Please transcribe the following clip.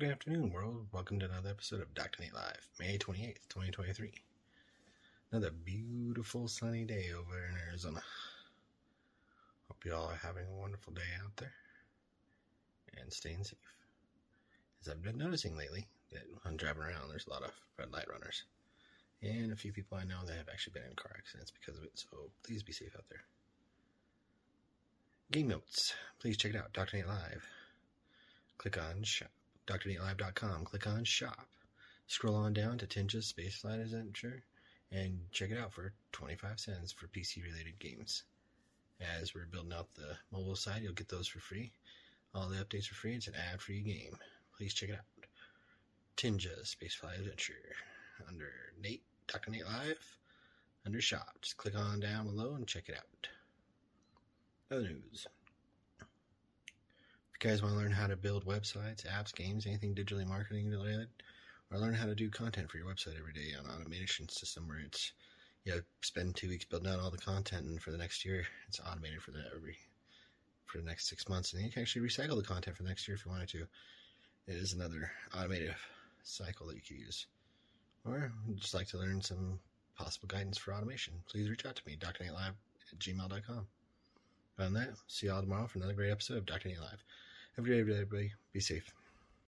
Good afternoon, world. Welcome to another episode of Dr. Nate Live, May 28th, 2023. Another beautiful sunny day over in Arizona. Hope you all are having a wonderful day out there and staying safe. As I've been noticing lately, that when I'm driving around, there's a lot of red light runners. And a few people I know that have actually been in car accidents because of it, so please be safe out there. Game notes. Please check it out, Dr. Nate Live. Click on shop drnatelive.com. Click on shop. Scroll on down to Tinja's Space Flight Adventure and check it out for 25 cents for PC related games. As we're building out the mobile side, you'll get those for free. All the updates are free. It's an ad free game. Please check it out. Tinja's Space Flight Adventure under Nate, Dr. Nate Live, under shop. Just click on down below and check it out. Other news. If you guys want to learn how to build websites, apps, games, anything digitally marketing related, or learn how to do content for your website every day on an automation system where it's you know, spend two weeks building out all the content and for the next year it's automated for the every for the next six months and you can actually recycle the content for the next year if you wanted to. It is another automated cycle that you can use. Or just like to learn some possible guidance for automation, please reach out to me, drnatelive at gmail.com. On that, see you all tomorrow for another great episode of Dr. Nate Live. Day, everybody. Be safe.